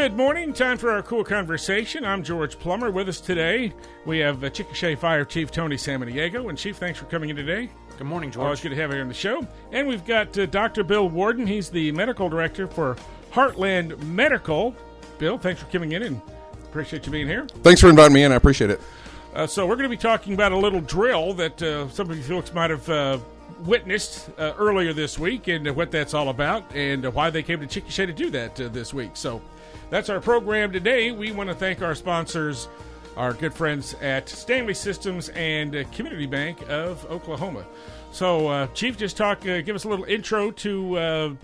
Good morning. Time for our KOOL Konversation. I'm George Plummer. With us today, we have uh, Chickasha Fire Chief Tony Samaniego. And Chief, thanks for coming in today. Good morning, George. Always George. good to have you here on the show. And we've got uh, Dr. Bill Worden. He's the medical director for Heartland Medical. Bill, thanks for coming in and appreciate you being here. Thanks for inviting me in. I appreciate it. Uh, so we're going to be talking about a little drill that uh, some of you folks might have uh, witnessed uh, earlier this week, and uh, what that's all about, and uh, why they came to Chickasha to do that uh, this week. So that's our program today. We want to thank our sponsors, our good friends at Stanley Systems and Community Bank of Oklahoma. So, uh, Chief, just talk, uh, give us a little intro to uh,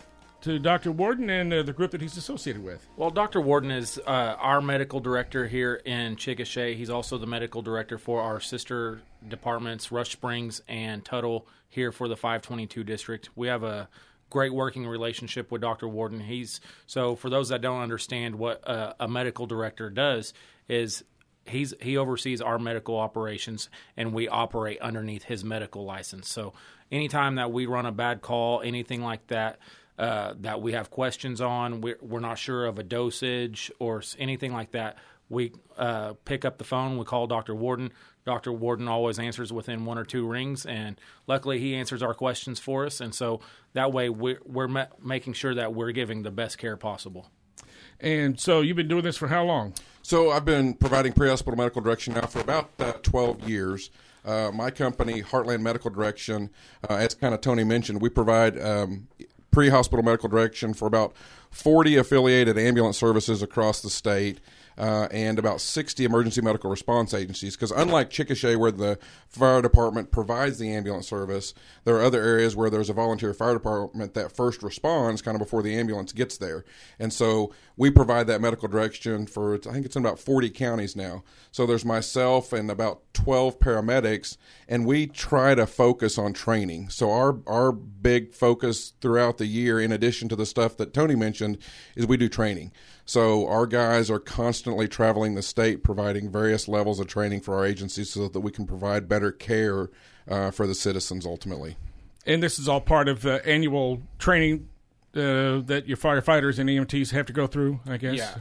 to Dr. Worden and uh, the group that he's associated with. Well, Dr. Worden is uh, our medical director here in Chickasha. He's also the medical director for our sister departments, Rush Springs and Tuttle, here for the 522 district. We have a great working relationship with Dr. Worden. He's so for those that don't understand what uh, a medical director does is he's he oversees our medical operations and we operate underneath his medical license. So anytime that we run a bad call, anything like that, uh, that we have questions on, we're, we're not sure of a dosage or anything like that, we uh, pick up the phone, we call Dr. Worden. Dr. Worden always answers within one or two rings, and luckily he answers our questions for us. And so that way we're, we're ma- making sure that we're giving the best care possible. And so you've been doing this for how long? So I've been providing pre-hospital medical direction now for about uh, 12 years. Uh, my company, Heartland Medical Direction, uh, as kind of Tony mentioned, we provide um, pre-hospital medical direction for about 40 affiliated ambulance services across the state. Uh, and about 60 emergency medical response agencies. Because unlike Chickasha, where the fire department provides the ambulance service, there are other areas where there's a volunteer fire department that first responds kind of before the ambulance gets there. And so we provide that medical direction for, I think it's in about 40 counties now. So there's myself and about 12 paramedics, and we try to focus on training. So our, our big focus throughout the year, in addition to the stuff that Tony mentioned, is we do training. So our guys are constantly traveling the state, providing various levels of training for our agencies, so that we can provide better care uh, for the citizens ultimately. And this is all part of the annual training uh, that your firefighters and EMTs have to go through, I guess.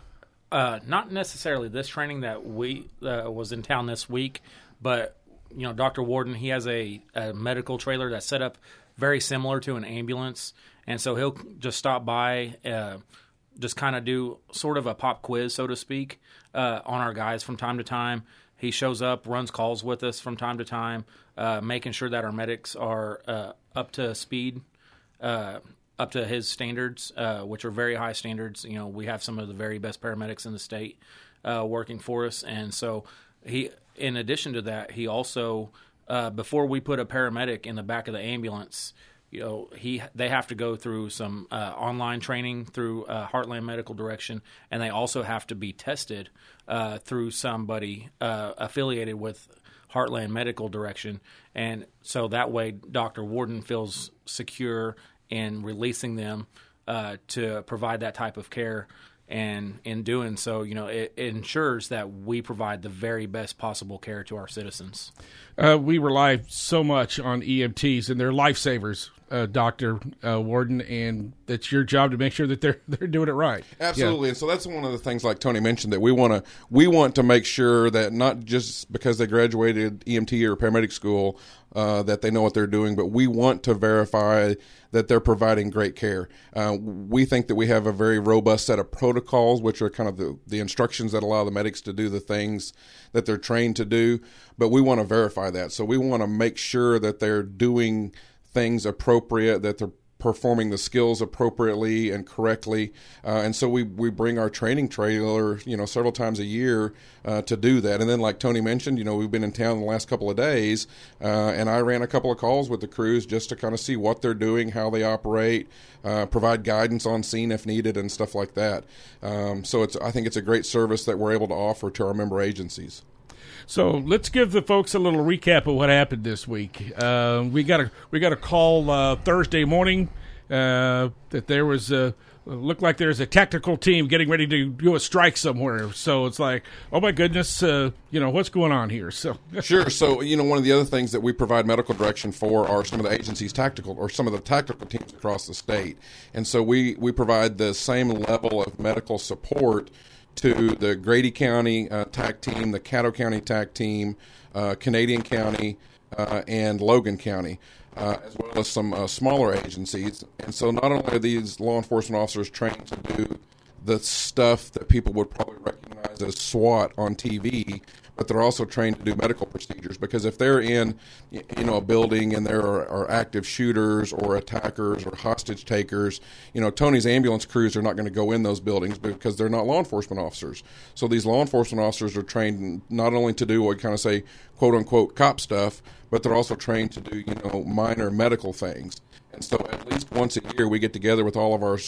Uh, not necessarily this training that we uh, was in town this week, but you know, Dr. Worden he has a, a medical trailer that's set up very similar to an ambulance, and so he'll just stop by, uh, just kind of do sort of a pop quiz, so to speak, uh, on our guys from time to time. He shows up, runs calls with us from time to time, uh, making sure that our medics are uh, up to speed uh, up to his standards, uh, which are very high standards. You know, we have some of the very best paramedics in the state uh, working for us, and so he, in addition to that, he also before we put a paramedic in the back of the ambulance. You know, he they have to go through some uh, online training through uh, Heartland Medical Direction, and they also have to be tested uh, through somebody uh, affiliated with Heartland Medical Direction, and so that way Dr. Worden feels secure in releasing them uh, to provide that type of care. And in doing so, you know, it, it ensures that we provide the very best possible care to our citizens. Uh, we rely so much on EMTs and they're lifesavers, uh, Doctor uh, Worden, and it's your job to make sure that they're they're doing it right. Absolutely, and so that's one of the things, like Tony mentioned, that we want to we want to make sure that not just because they graduated EMT or paramedic school uh, that they know what they're doing, but we want to verify that they're providing great care. Uh, we think that we have a very robust set of protocols, which are kind of the, the instructions that allow the medics to do the things that they're trained to do, but we want to verify that. So we want to make sure that they're doing things appropriate, that they're performing the skills appropriately and correctly. Uh, and so we, we bring our training trailer, you know, several times a year uh, to do that. And then, like Tony mentioned, you know, we've been in town the last couple of days, uh, and I ran a couple of calls with the crews just to kind of see what they're doing, how they operate, uh, provide guidance on scene if needed, and stuff like that. Um, so it's I think it's a great service that we're able to offer to our member agencies. So let's give the folks a little recap of what happened this week. Uh, we got a we got a call uh, Thursday morning uh, that there was a, look like there's a tactical team getting ready to do a strike somewhere. So it's like, oh my goodness, uh, you know what's going on here. So sure. So you know, one of the other things that we provide medical direction for are some of the agencies' tactical or some of the tactical teams across the state, and so we we provide the same level of medical support to the Grady County uh, TAC team, the Caddo County TAC team, uh, Canadian County, uh, and Logan County uh, as well as some uh, smaller agencies. And so, not only are these law enforcement officers trained to do the stuff that people would probably recognize as SWAT on TV, but they're also trained to do medical procedures because if they're in you know a building and there are, are, active shooters or attackers or hostage takers you know tony's ambulance crews are not going to go in those buildings because they're not law enforcement officers. So these law enforcement officers are trained not only to do what kind of say quote unquote cop stuff but they're also trained to do you know minor medical things. And so at least once a year we get together with all of our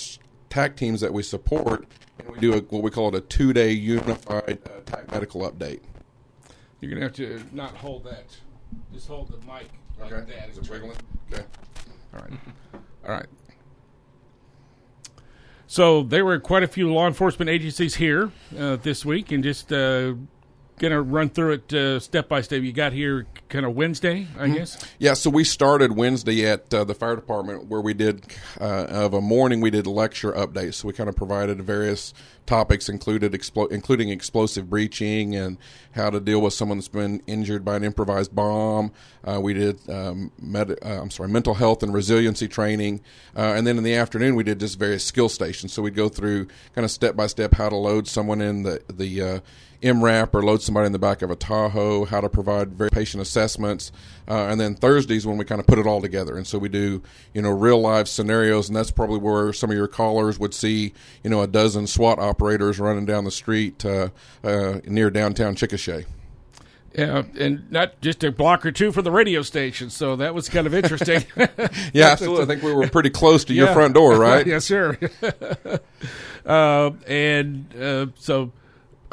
TAC teams that we support and we do a, what we call it a two-day unified uh, TAC medical update you're gonna have to not hold that. Just hold the mic like okay. that. Is it wiggling? Okay. All right. All right. So there were quite a few law enforcement agencies here uh, this week, and just uh, going to run through it uh, step by step. You got here kind of Wednesday, I mm-hmm. guess. Yeah, so we started Wednesday at uh, the fire department where we did uh, of a morning we did lecture updates. So we kind of provided various topics, included explo- including explosive breaching and how to deal with someone that's been injured by an improvised bomb. Uh, we did um, med- uh, I'm sorry, mental health and resiliency training, uh, and then in the afternoon we did just various skill stations. So we'd go through kind of step by step how to load someone in the the MRAP or load somebody in the back of a Tahoe, how to provide very patient assessments, uh, and then Thursdays when we kind of put it all together. And so we do, you know, real life scenarios, and that's probably where some of your callers would see, you know, a dozen SWAT operators running down the street uh, uh, near downtown Chickasha. Yeah, and not just a block or two from the radio station. So that was kind of interesting. yeah, absolutely. I think we were pretty close to yeah. your front door, right? yes, sir. uh, and uh, so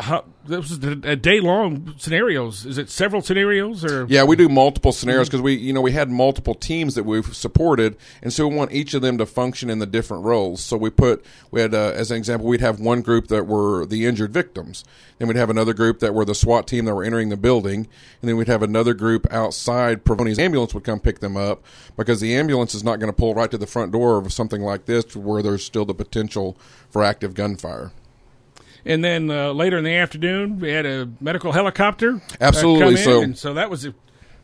how, this was a day long scenarios. Is it several scenarios or? Yeah, we do multiple scenarios because we, you know, we had multiple teams that we've supported, and so we want each of them to function in the different roles. So we put, we had, uh, as an example, we'd have one group that were the injured victims, then we'd have another group that were the SWAT team that were entering the building, and then we'd have another group outside. Provoni's ambulance would come pick them up because the ambulance is not going to pull right to the front door of something like this where there's still the potential for active gunfire. And then uh, later in the afternoon, we had a medical helicopter. Uh, Absolutely. so, and so that was a,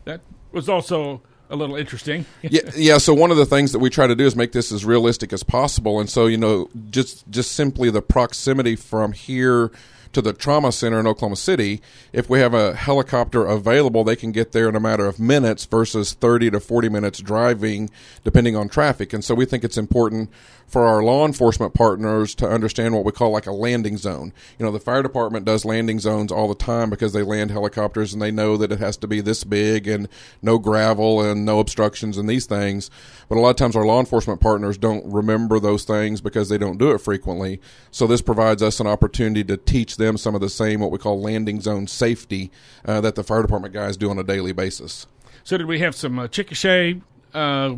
that was also a little interesting. yeah, yeah. So one of the things that we try to do is make this as realistic as possible, and so you know, just just simply the proximity from here to the trauma center in Oklahoma City, if we have a helicopter available, they can get there in a matter of minutes versus 30 to 40 minutes driving, depending on traffic. And so we think it's important for our law enforcement partners to understand what we call like a landing zone. You know, the fire department does landing zones all the time because they land helicopters and they know that it has to be this big and no gravel and no obstructions and these things. But a lot of times our law enforcement partners don't remember those things because they don't do it frequently. So this provides us an opportunity to teach them some of the same what we call landing zone safety uh, that the fire department guys do on a daily basis. So did we have some uh, Chickasha uh,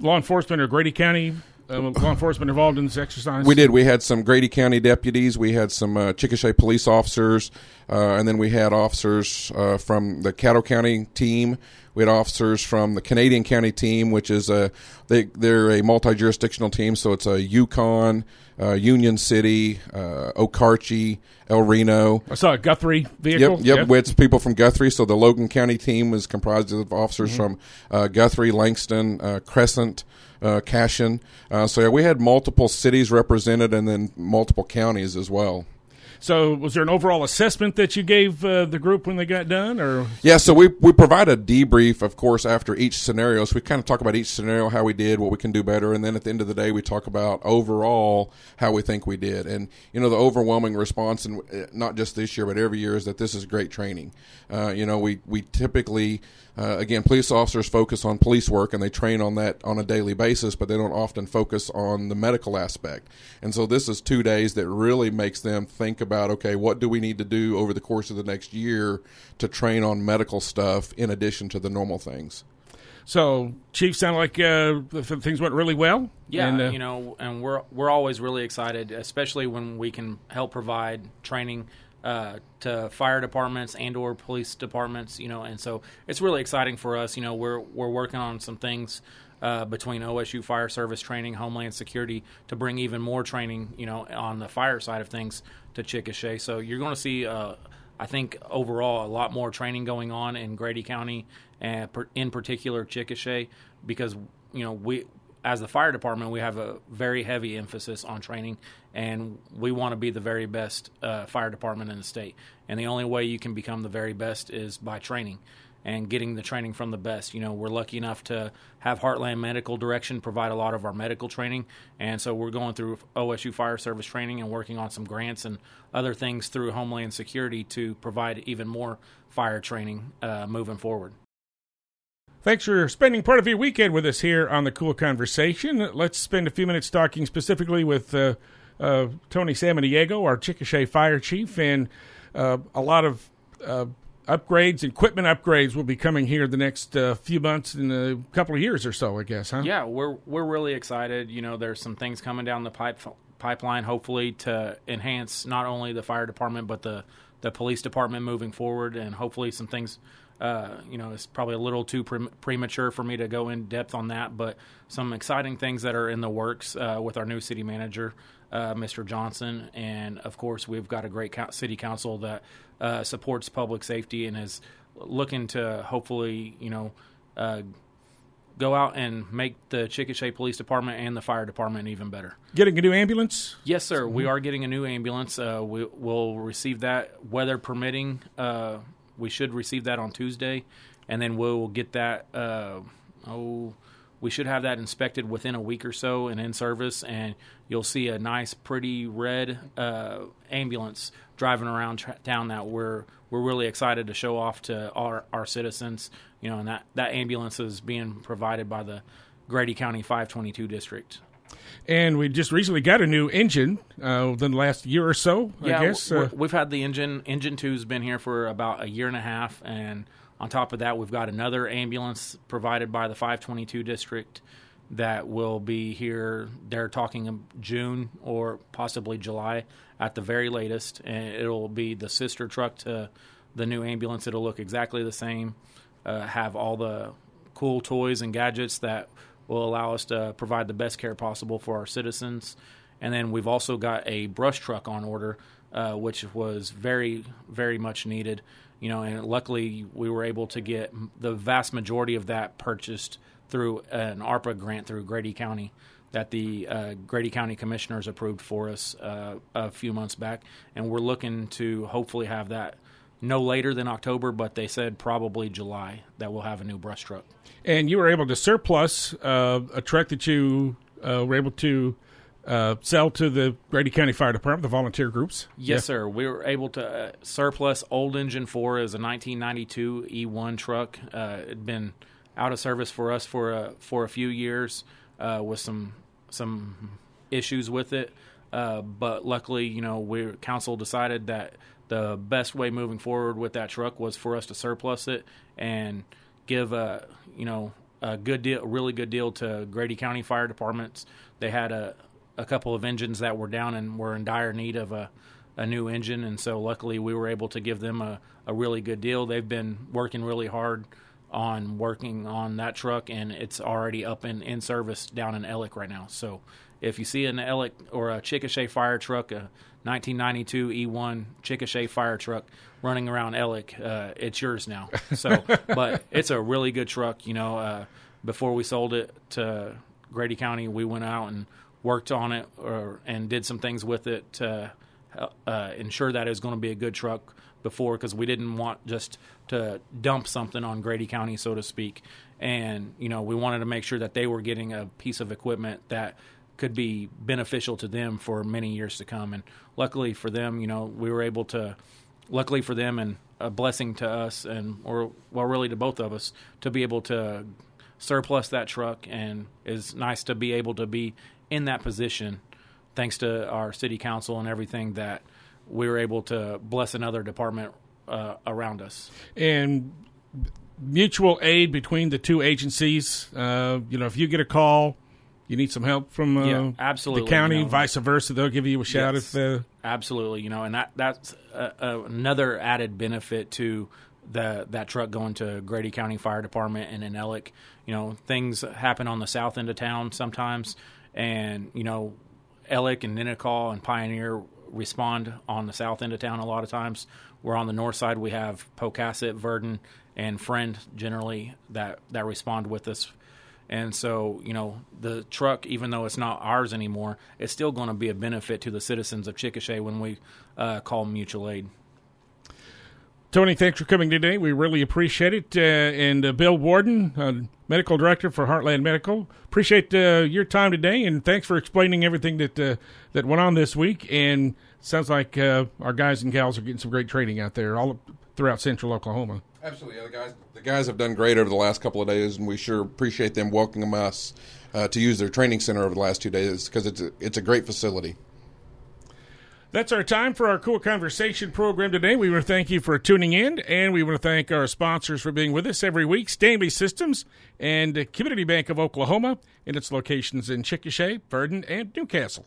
law enforcement or Grady County uh, law enforcement involved in this exercise? We did. We had some Grady County deputies. We had some uh, Chickasha police officers, uh, and then we had officers uh, from the Caddo County team. We had officers from the Canadian County team, which is a they they're a multi jurisdictional team. So it's a Yukon, uh, Union City, uh, Okarche, El Reno. I saw a Guthrie vehicle. Yep, yep. It's people from Guthrie. So the Logan County team was comprised of officers mm-hmm. from uh, Guthrie, Langston, uh, Crescent, uh, Cashion. Uh, so yeah, we had multiple cities represented, and then multiple counties as well. So, was there an overall assessment that you gave uh, the group when they got done, or? Yeah, so we we provide a debrief, of course, after each scenario. So we kind of talk about each scenario, how we did, what we can do better, and then at the end of the day, we talk about overall how we think we did. And you know, the overwhelming response, and uh, not just this year, but every year, is that this is great training. Uh, you know, we we typically uh, again, police officers focus on police work and they train on that on a daily basis, but they don't often focus on the medical aspect. And so this is two days that really makes them think about okay, what do we need to do over the course of the next year to train on medical stuff in addition to the normal things. So, Chief, sound like uh, things went really well. Yeah, and, uh, you know, and we're we're always really excited, especially when we can help provide training uh, to fire departments and or police departments. You know, and so it's really exciting for us. You know, we're we're working on some things. Uh, between OSU Fire Service training, Homeland Security, to bring even more training, you know, on the fire side of things to Chickasha. So you're going to see uh, I think overall a lot more training going on in Grady County and in particular Chickasha because you know we as the fire department we have a very heavy emphasis on training and we want to be the very best uh, fire department in the state and the only way you can become the very best is by training and getting the training from the best. You know, we're lucky enough to have Heartland Medical Direction provide a lot of our medical training, and so we're going through OSU Fire Service training and working on some grants and other things through Homeland Security to provide even more fire training uh, moving forward. Thanks for spending part of your weekend with us here on the KOOL Konversation. Let's spend a few minutes talking specifically with uh, uh, Tony Samaniego, our Chickasha Fire Chief, and uh, a lot of uh, upgrades, equipment upgrades will be coming here the next uh, few months in a couple of years or so, I guess, huh? Yeah, we're we're really excited. You know, there's some things coming down the pipe pipeline, hopefully to enhance not only the fire department but the the police department moving forward, and hopefully some things. Uh, you know, it's probably a little too pre- premature for me to go in depth on that, but some exciting things that are in the works uh, with our new city manager, uh, Mr. Johnson, and of course we've got a great city council that uh, supports public safety and is looking to hopefully, you know, uh, go out and make the Chickasha Police Department and the fire department even better. Getting a new ambulance? Yes, sir. Mm-hmm. We are getting a new ambulance. Uh, we, will receive that, weather permitting. Uh, we should receive that on Tuesday, and then we'll get that. Uh, oh, we should have that inspected within a week or so and in service, and you'll see a nice, pretty red uh, ambulance driving around tra- town that we're we're really excited to show off to our, our citizens. You know, and that that ambulance is being provided by the Grady County 522 district. And we just recently got a new engine uh, within the last year or so. Yeah, I guess uh, we've had the engine. Engine two's been here for about a year and a half, and on top of that, we've got another ambulance provided by the 522 district that will be here. They're talking June or possibly July at the very latest, and it'll be the sister truck to the new ambulance. It'll look exactly the same, uh, have all the cool toys and gadgets that will allow us to provide the best care possible for our citizens. And then we've also got a brush truck on order, uh, which was very, very much needed you know, and luckily we were able to get the vast majority of that purchased through an ARPA grant through Grady County that the uh, Grady County commissioners approved for us uh, a few months back, and we're looking to hopefully have that no later than October, but they said probably July that we'll have a new brush truck. And you were able to surplus uh, a truck that you uh, were able to uh, sell to the Grady County Fire Department, the volunteer groups. Yes, yeah. sir. We were able to uh, surplus old engine four as a 1992 E1 truck. Uh, it'd been out of service for us for a for a few years uh, with some some issues with it. Uh, but luckily, you know, we council decided that the best way moving forward with that truck was for us to surplus it and give a you know a good deal, a really good deal to Grady County Fire Departments. They had a a couple of engines that were down and were in dire need of a, a new engine, and so luckily we were able to give them a, a really good deal. They've been working really hard on working on that truck, and it's already up in, in service down in Ellick right now. So if you see an Ellick or a Chickasha fire truck, a 1992 E1 Chickasha fire truck running around Ellick, uh, it's yours now. So, but it's a really good truck. You know, uh, before we sold it to Grady County, we went out and worked on it or, and did some things with it to uh, ensure that it was going to be a good truck before because we didn't want just to dump something on Grady County, so to speak. And, you know, we wanted to make sure that they were getting a piece of equipment that could be beneficial to them for many years to come. And luckily for them, you know, we were able to, luckily for them and a blessing to us and, or, well, really to both of us, to be able to surplus that truck and it's nice to be able to be in that position, thanks to our city council and everything, that we were able to bless another department uh, around us. And mutual aid between the two agencies. Uh, you know, if you get a call, you need some help from uh, Yeah, absolutely, the county, you know. vice versa. They'll give you a shout Yes. if uh, Absolutely, you know, and that that's uh, uh, another added benefit to the that truck going to Grady County Fire Department and in Ellick. You know, things happen on the south end of town sometimes, and you know, Ellick and Ninnekah and Pioneer respond on the south end of town a lot of times. We're on the north side. We have Pocasset, Verden, and Friend generally that that respond with us and so, you know, the truck, even though it's not ours anymore, it's still going to be a benefit to the citizens of Chickasha when we uh, call mutual aid. Tony, thanks for coming today. We really appreciate it. Uh, and uh, Bill Worden, uh, medical director for Heartland Medical, appreciate uh, your time today, and thanks for explaining everything that uh, that went on this week. And sounds like uh, our guys and gals are getting some great training out there all throughout Central Oklahoma. Absolutely, yeah, the guys the guys have done great over the last couple of days, and we sure appreciate them welcoming us to use their training center over the last two days because it's a, it's a great facility. That's our time for our KOOL Konversation program today. We want to thank you for tuning in, and we want to thank our sponsors for being with us every week Stanley Systems and Community Bank of Oklahoma, and its locations in Chickasha, Verden, and Newcastle.